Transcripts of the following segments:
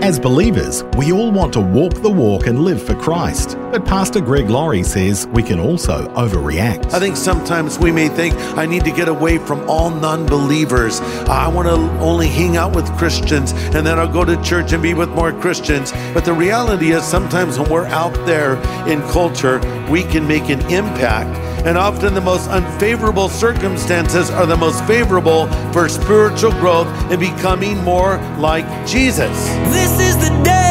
As believers, we all want to walk the walk and live for Christ. But Pastor Greg Laurie says we can also overreact. I think sometimes we may think, I need to get away from all non believers. I want to only hang out with Christians and then I'll go to church and be with more Christians. But the reality is, sometimes when we're out there in culture, we can make an impact. And often the most unfavorable circumstances are the most favorable for spiritual growth and becoming more like Jesus. This is the day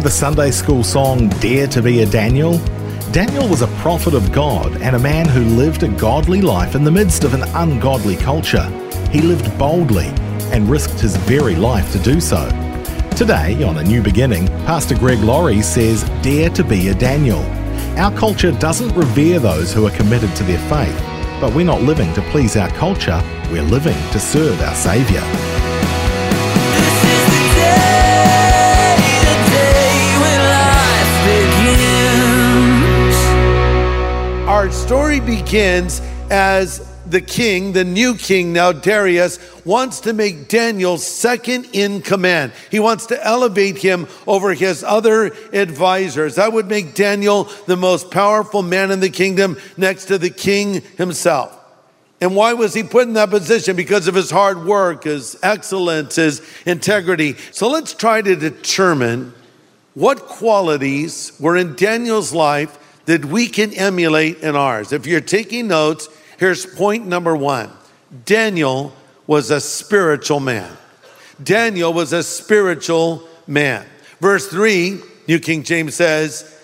Remember the Sunday school song Dare to be a Daniel? Daniel was a prophet of God and a man who lived a godly life in the midst of an ungodly culture. He lived boldly and risked his very life to do so. Today, on A New Beginning, Pastor Greg Laurie says, Dare to be a Daniel. Our culture doesn't revere those who are committed to their faith, but we're not living to please our culture, we're living to serve our Saviour. Our story begins as the king, the new king now, Darius, wants to make Daniel second in command. He wants to elevate him over his other advisors. That would make Daniel the most powerful man in the kingdom next to the king himself. And why was he put in that position? Because of his hard work, his excellence, his integrity. So let's try to determine what qualities were in Daniel's life that we can emulate in ours. If you're taking notes, here's point number one Daniel was a spiritual man. Daniel was a spiritual man. Verse 3, New King James says,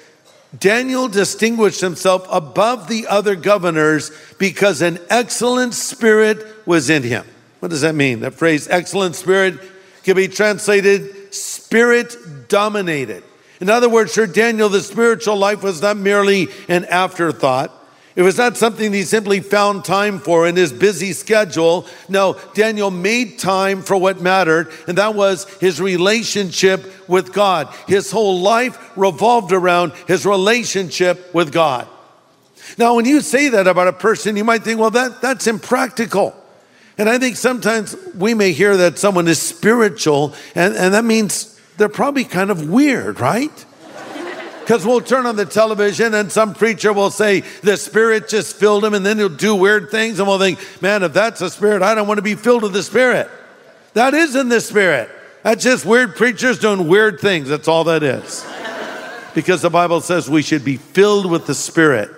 Daniel distinguished himself above the other governors because an excellent spirit was in him. What does that mean? That phrase, excellent spirit, can be translated spirit dominated. In other words, for Daniel, the spiritual life was not merely an afterthought. It was not something he simply found time for in his busy schedule. No, Daniel made time for what mattered, and that was his relationship with God. His whole life revolved around his relationship with God. Now, when you say that about a person, you might think, well, that, that's impractical. And I think sometimes we may hear that someone is spiritual, and, and that means they're probably kind of weird, right? Because we'll turn on the television and some preacher will say the Spirit just filled him, and then he'll do weird things, and we'll think, man, if that's the Spirit, I don't want to be filled with the Spirit. That isn't the Spirit. That's just weird preachers doing weird things. That's all that is. Because the Bible says we should be filled with the Spirit.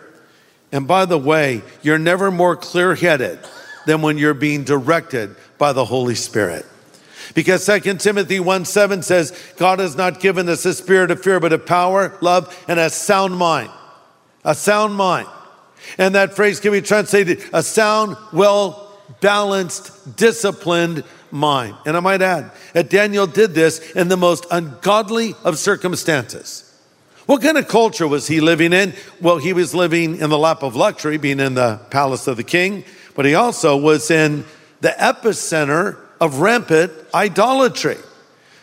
And by the way, you're never more clear headed than when you're being directed by the Holy Spirit. Because 2 Timothy 1 7 says, God has not given us a spirit of fear, but of power, love, and a sound mind. A sound mind. And that phrase can be translated a sound, well balanced, disciplined mind. And I might add that Daniel did this in the most ungodly of circumstances. What kind of culture was he living in? Well, he was living in the lap of luxury, being in the palace of the king, but he also was in the epicenter of rampant idolatry.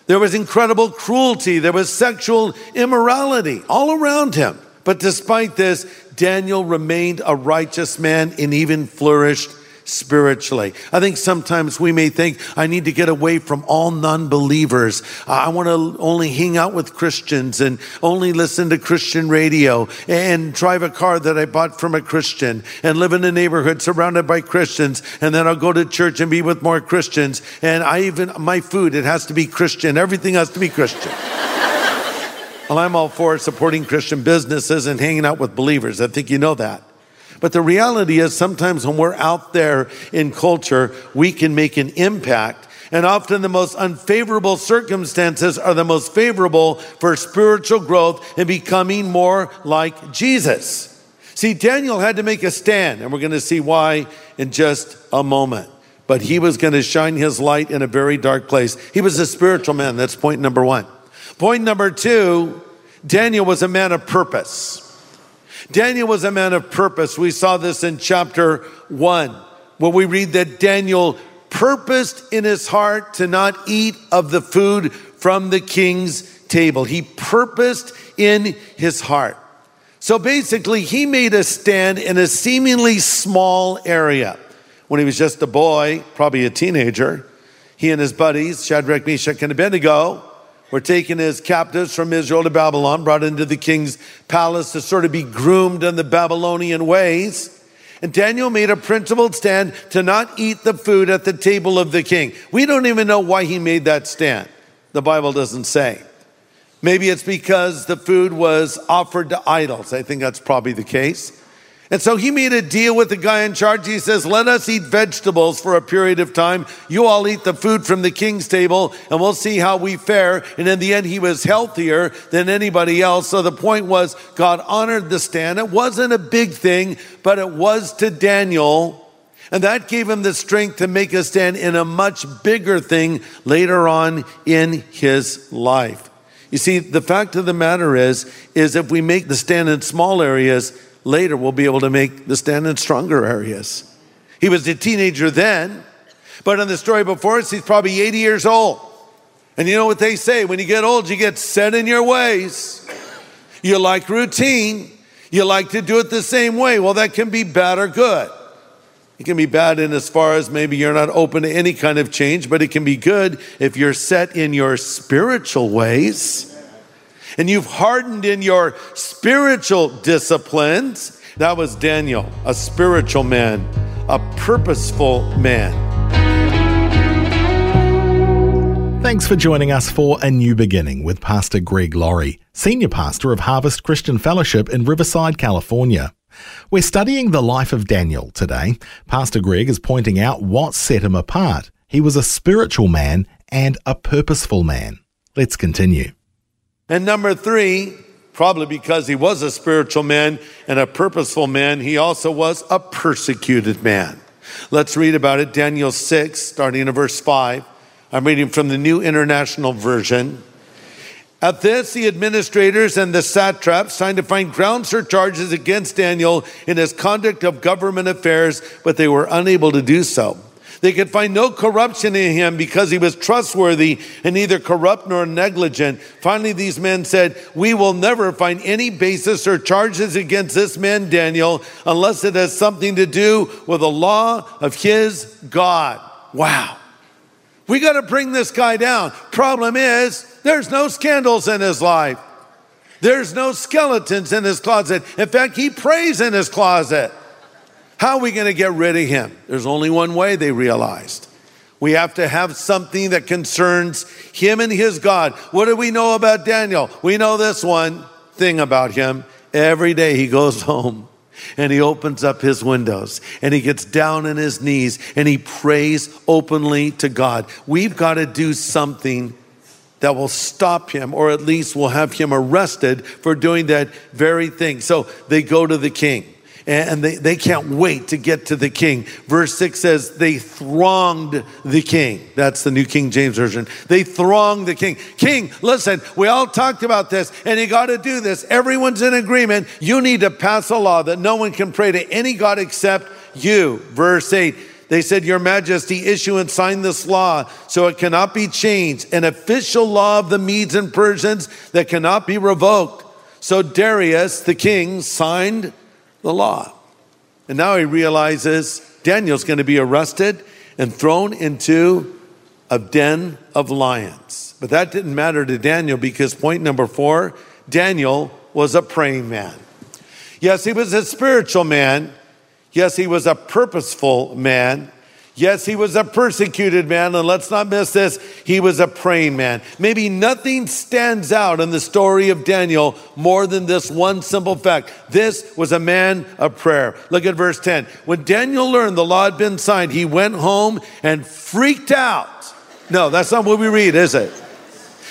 There was incredible cruelty, there was sexual immorality all around him. But despite this, Daniel remained a righteous man and even flourished spiritually. I think sometimes we may think, I need to get away from all non believers. I want to only hang out with Christians and only listen to Christian radio and drive a car that I bought from a Christian and live in a neighborhood surrounded by Christians. And then I'll go to church and be with more Christians. And I even, my food, it has to be Christian. Everything has to be Christian. well, I'm all for supporting Christian businesses and hanging out with believers. I think you know that. But the reality is, sometimes when we're out there in culture, we can make an impact. And often the most unfavorable circumstances are the most favorable for spiritual growth and becoming more like Jesus. See, Daniel had to make a stand, and we're going to see why in just a moment. But he was going to shine his light in a very dark place. He was a spiritual man. That's point number one. Point number two Daniel was a man of purpose. Daniel was a man of purpose. We saw this in chapter one, where we read that Daniel purposed in his heart to not eat of the food from the king's table. He purposed in his heart. So basically, he made a stand in a seemingly small area. When he was just a boy, probably a teenager, he and his buddies, Shadrach, Meshach, and Abednego, were taken as captives from Israel to Babylon, brought into the king's palace to sort of be groomed in the Babylonian ways. And Daniel made a principled stand to not eat the food at the table of the king. We don't even know why he made that stand. The Bible doesn't say. Maybe it's because the food was offered to idols. I think that's probably the case. And so he made a deal with the guy in charge. He says, Let us eat vegetables for a period of time. You all eat the food from the king's table, and we'll see how we fare. And in the end, he was healthier than anybody else. So the point was, God honored the stand. It wasn't a big thing, but it was to Daniel. And that gave him the strength to make a stand in a much bigger thing later on in his life. You see, the fact of the matter is, is if we make the stand in small areas, later we'll be able to make the stand in stronger areas. He was a teenager then, but in the story before us, he's probably 80 years old. And you know what they say when you get old, you get set in your ways. You like routine, you like to do it the same way. Well, that can be bad or good. It can be bad in as far as maybe you're not open to any kind of change, but it can be good if you're set in your spiritual ways and you've hardened in your spiritual disciplines. That was Daniel, a spiritual man, a purposeful man. Thanks for joining us for A New Beginning with Pastor Greg Laurie, Senior Pastor of Harvest Christian Fellowship in Riverside, California. We're studying the life of Daniel today. Pastor Greg is pointing out what set him apart. He was a spiritual man and a purposeful man. Let's continue. And number three, probably because he was a spiritual man and a purposeful man, he also was a persecuted man. Let's read about it. Daniel 6, starting in verse 5. I'm reading from the New International Version. At this, the administrators and the satraps signed to find grounds for charges against Daniel in his conduct of government affairs, but they were unable to do so. They could find no corruption in him because he was trustworthy and neither corrupt nor negligent. Finally, these men said, We will never find any basis or charges against this man, Daniel, unless it has something to do with the law of his God. Wow. We got to bring this guy down. Problem is, there's no scandals in his life. There's no skeletons in his closet. In fact, he prays in his closet. How are we going to get rid of him? There's only one way, they realized. We have to have something that concerns him and his God. What do we know about Daniel? We know this one thing about him. Every day he goes home and he opens up his windows and he gets down on his knees and he prays openly to God. We've got to do something that will stop him or at least will have him arrested for doing that very thing. So they go to the king and they, they can't wait to get to the king. Verse 6 says, They thronged the king. That's the New King James Version. They thronged the king. King, listen, we all talked about this, and you got to do this. Everyone's in agreement. You need to pass a law that no one can pray to any God except you. Verse 8. They said, Your Majesty, issue and sign this law so it cannot be changed, an official law of the Medes and Persians that cannot be revoked. So Darius, the king, signed the law. And now he realizes Daniel's going to be arrested and thrown into a den of lions. But that didn't matter to Daniel because point number four Daniel was a praying man. Yes, he was a spiritual man. Yes, he was a purposeful man. Yes, he was a persecuted man, and let's not miss this, he was a praying man. Maybe nothing stands out in the story of Daniel more than this one simple fact. This was a man of prayer. Look at verse 10. When Daniel learned the law had been signed, he went home and freaked out. No, that's not what we read, is it?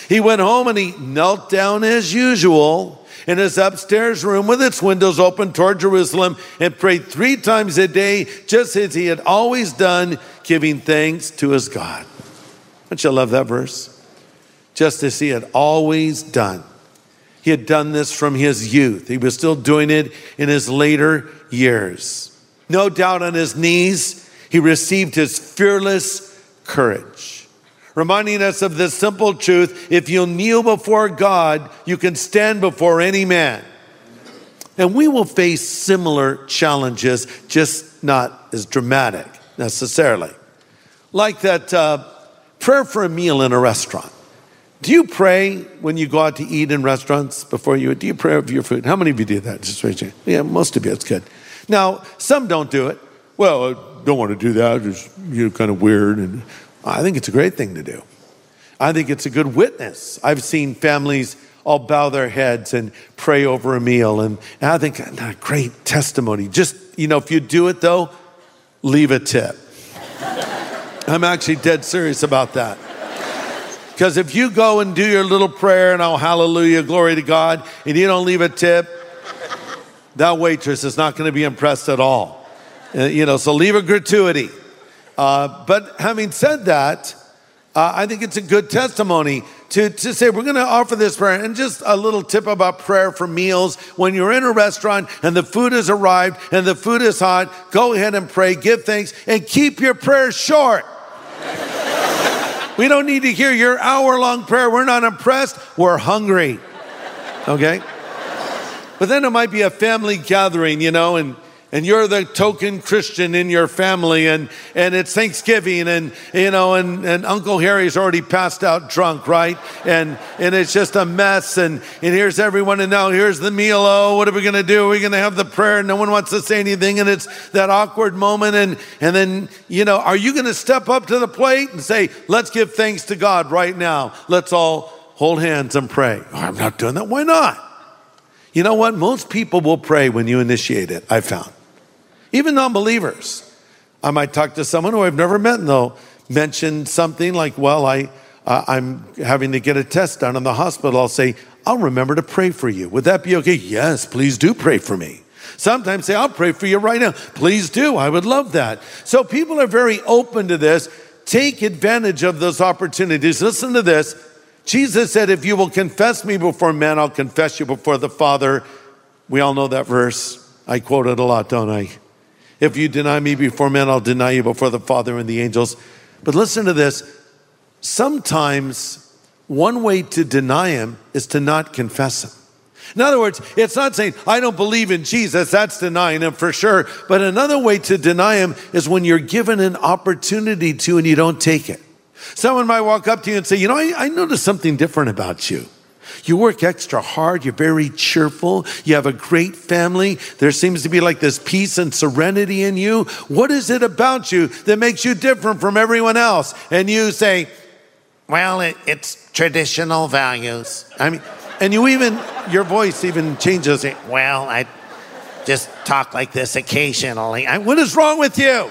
He went home and he knelt down as usual in his upstairs room with its windows open toward Jerusalem and prayed three times a day, just as he had always done, giving thanks to his God. Don't you love that verse? Just as he had always done. He had done this from his youth. He was still doing it in his later years. No doubt on his knees, he received his fearless courage reminding us of this simple truth if you kneel before God, you can stand before any man. And we will face similar challenges, just not as dramatic necessarily. Like that uh, prayer for a meal in a restaurant. Do you pray when you go out to eat in restaurants before you? Do you pray over your food? How many of you do that? Just raise your hand. Yeah, most of you. It's good. Now, some don't do it. Well, don't want to do that. It's you know, kind of weird, and I think it's a great thing to do. I think it's a good witness. I've seen families all bow their heads and pray over a meal, and, and I think a great testimony. Just you know, if you do it though, leave a tip. I'm actually dead serious about that. Because if you go and do your little prayer and oh, hallelujah, glory to God, and you don't leave a tip, that waitress is not going to be impressed at all. Uh, you know, so leave a gratuity. Uh, but having said that, uh, I think it's a good testimony to, to say we're going to offer this prayer. And just a little tip about prayer for meals. When you're in a restaurant and the food has arrived and the food is hot, go ahead and pray, give thanks, and keep your prayers short. we don't need to hear your hour long prayer. We're not impressed. We're hungry. Okay? But then it might be a family gathering, you know, and and you're the token Christian in your family, and, and it's Thanksgiving, and you know, and, and Uncle Harry's already passed out drunk, right? And and it's just a mess, and, and here's everyone, and now here's the meal. Oh, what are we gonna do? Are we gonna have the prayer? No one wants to say anything, and it's that awkward moment, and and then you know, are you gonna step up to the plate and say, let's give thanks to God right now? Let's all hold hands and pray. Oh, I'm not doing that. Why not? You know what? Most people will pray when you initiate it, I found even non believers. I might talk to someone who I've never met and they'll mention something like, Well, I, uh, I'm having to get a test done in the hospital. I'll say, I'll remember to pray for you. Would that be okay? Yes, please do pray for me. Sometimes say, I'll pray for you right now. Please do. I would love that. So people are very open to this. Take advantage of those opportunities. Listen to this. Jesus said, If you will confess me before men, I'll confess you before the Father. We all know that verse. I quote it a lot, don't I? If you deny me before men, I'll deny you before the Father and the angels. But listen to this. Sometimes one way to deny him is to not confess him. In other words, it's not saying, I don't believe in Jesus, that's denying him for sure. But another way to deny him is when you're given an opportunity to and you don't take it. Someone might walk up to you and say, You know, I, I noticed something different about you. You work extra hard. You're very cheerful. You have a great family. There seems to be like this peace and serenity in you. What is it about you that makes you different from everyone else? And you say, well, it, it's traditional values. I mean, and you even, your voice even changes. Well, I just talk like this occasionally. I, what is wrong with you?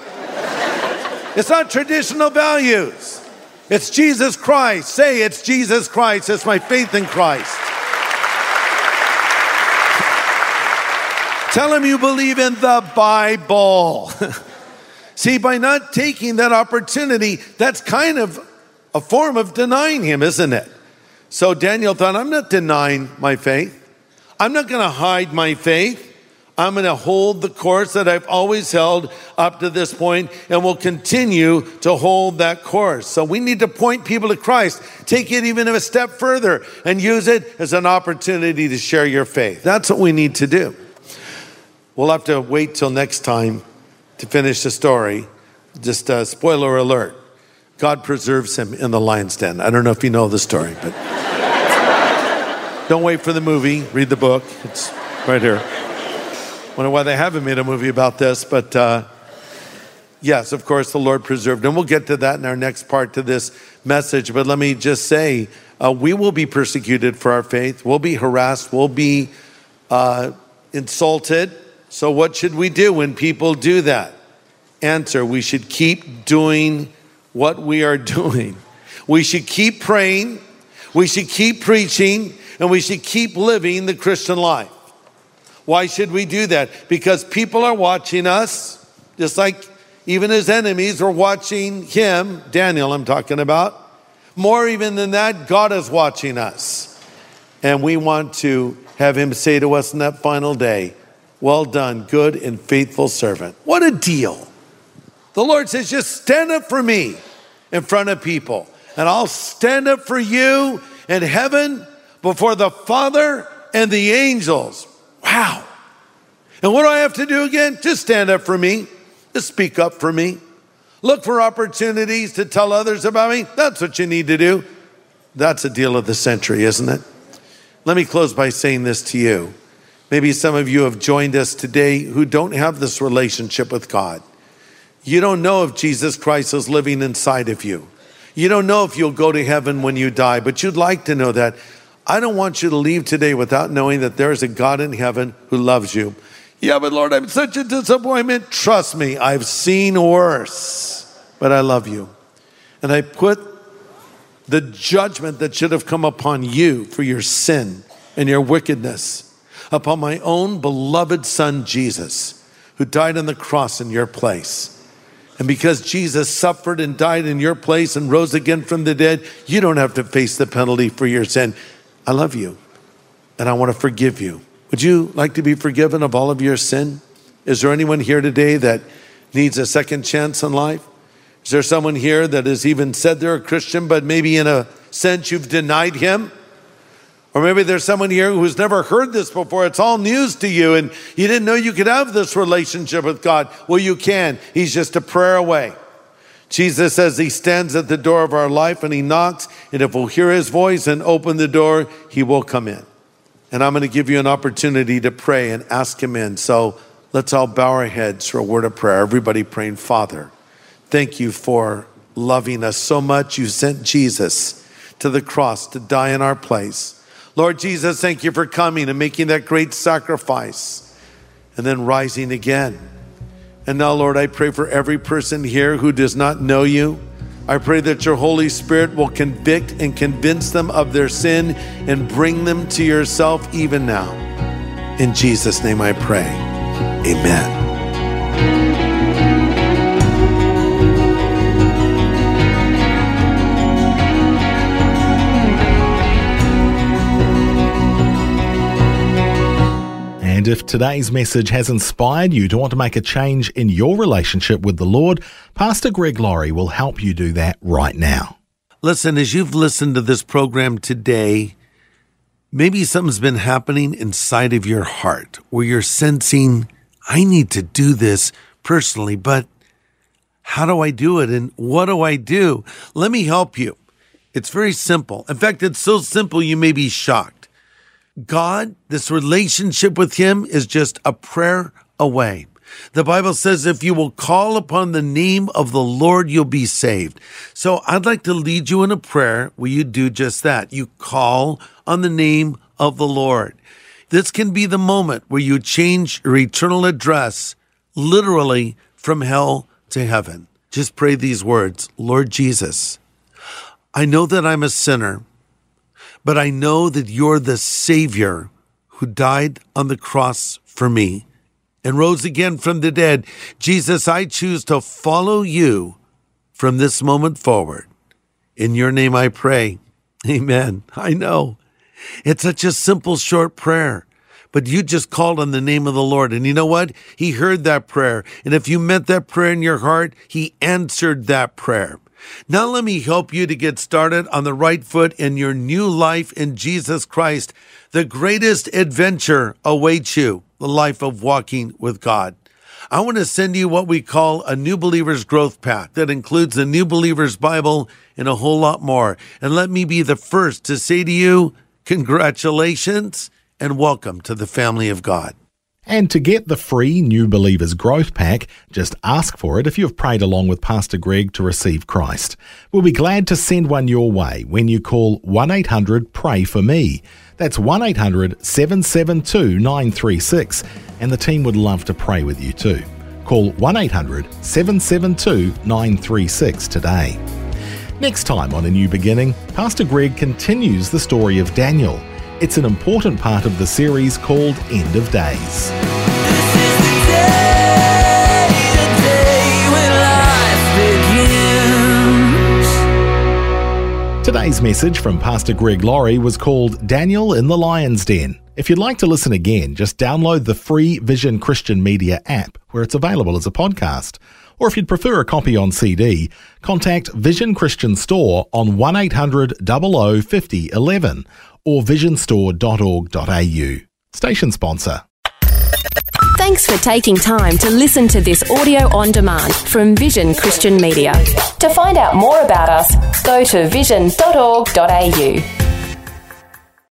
It's not traditional values. It's Jesus Christ. Say it's Jesus Christ. It's my faith in Christ. Tell him you believe in the Bible. See, by not taking that opportunity, that's kind of a form of denying him, isn't it? So Daniel thought, I'm not denying my faith. I'm not going to hide my faith. I'm going to hold the course that I've always held up to this point and will continue to hold that course. So we need to point people to Christ, take it even a step further and use it as an opportunity to share your faith. That's what we need to do. We'll have to wait till next time to finish the story. Just a spoiler alert God preserves him in the lion's den. I don't know if you know the story, but don't wait for the movie. Read the book, it's right here. Wonder why they haven't made a movie about this, but uh, yes, of course, the Lord preserved. And we'll get to that in our next part to this message. But let me just say, uh, we will be persecuted for our faith. We'll be harassed. We'll be uh, insulted. So, what should we do when people do that? Answer we should keep doing what we are doing. We should keep praying. We should keep preaching. And we should keep living the Christian life. Why should we do that? Because people are watching us, just like even his enemies are watching him, Daniel, I'm talking about. More even than that, God is watching us. And we want to have him say to us in that final day, Well done, good and faithful servant. What a deal. The Lord says, Just stand up for me in front of people, and I'll stand up for you in heaven before the Father and the angels. Wow. And what do I have to do again? Just stand up for me, just speak up for me. Look for opportunities to tell others about me. That's what you need to do. That's a deal of the century, isn't it? Let me close by saying this to you. Maybe some of you have joined us today who don't have this relationship with God. You don't know if Jesus Christ is living inside of you. You don't know if you'll go to heaven when you die, but you'd like to know that. I don't want you to leave today without knowing that there is a God in heaven who loves you. Yeah, but Lord, I'm such a disappointment. Trust me, I've seen worse, but I love you. And I put the judgment that should have come upon you for your sin and your wickedness upon my own beloved Son, Jesus, who died on the cross in your place. And because Jesus suffered and died in your place and rose again from the dead, you don't have to face the penalty for your sin. I love you and I want to forgive you. Would you like to be forgiven of all of your sin? Is there anyone here today that needs a second chance in life? Is there someone here that has even said they're a Christian, but maybe in a sense you've denied him? Or maybe there's someone here who's never heard this before. It's all news to you, and you didn't know you could have this relationship with God. Well, you can. He's just a prayer away. Jesus says he stands at the door of our life and he knocks, and if we'll hear his voice and open the door, he will come in. And I'm going to give you an opportunity to pray and ask him in. So let's all bow our heads for a word of prayer. Everybody praying, Father, thank you for loving us so much. You sent Jesus to the cross to die in our place. Lord Jesus, thank you for coming and making that great sacrifice and then rising again. And now, Lord, I pray for every person here who does not know you. I pray that your Holy Spirit will convict and convince them of their sin and bring them to yourself even now. In Jesus' name I pray. Amen. And if today's message has inspired you to want to make a change in your relationship with the Lord, Pastor Greg Laurie will help you do that right now. Listen, as you've listened to this program today, maybe something's been happening inside of your heart where you're sensing, I need to do this personally, but how do I do it? And what do I do? Let me help you. It's very simple. In fact, it's so simple you may be shocked. God, this relationship with Him is just a prayer away. The Bible says, if you will call upon the name of the Lord, you'll be saved. So I'd like to lead you in a prayer where you do just that. You call on the name of the Lord. This can be the moment where you change your eternal address literally from hell to heaven. Just pray these words Lord Jesus, I know that I'm a sinner but I know that you're the Savior who died on the cross for me and rose again from the dead. Jesus, I choose to follow you from this moment forward. In your name I pray. Amen. I know. It's such a simple, short prayer. But you just called on the name of the Lord. And you know what? He heard that prayer. And if you meant that prayer in your heart, He answered that prayer. Now, let me help you to get started on the right foot in your new life in Jesus Christ. The greatest adventure awaits you the life of walking with God. I want to send you what we call a New Believer's Growth Pack that includes the New Believer's Bible and a whole lot more. And let me be the first to say to you, congratulations and welcome to the family of God. And to get the free New Believers Growth Pack, just ask for it if you have prayed along with Pastor Greg to receive Christ. We'll be glad to send one your way when you call 1 800 Pray For Me. That's 1 800 772 936, and the team would love to pray with you too. Call 1 800 772 936 today. Next time on A New Beginning, Pastor Greg continues the story of Daniel. It's an important part of the series called End of Days. This is the day, the day when life begins. Today's message from Pastor Greg Laurie was called Daniel in the Lion's Den. If you'd like to listen again, just download the free Vision Christian Media app where it's available as a podcast. Or if you'd prefer a copy on CD, contact Vision Christian Store on 1800 00 50 11 or visionstore.org.au. Station sponsor. Thanks for taking time to listen to this audio on demand from Vision Christian Media. To find out more about us, go to vision.org.au.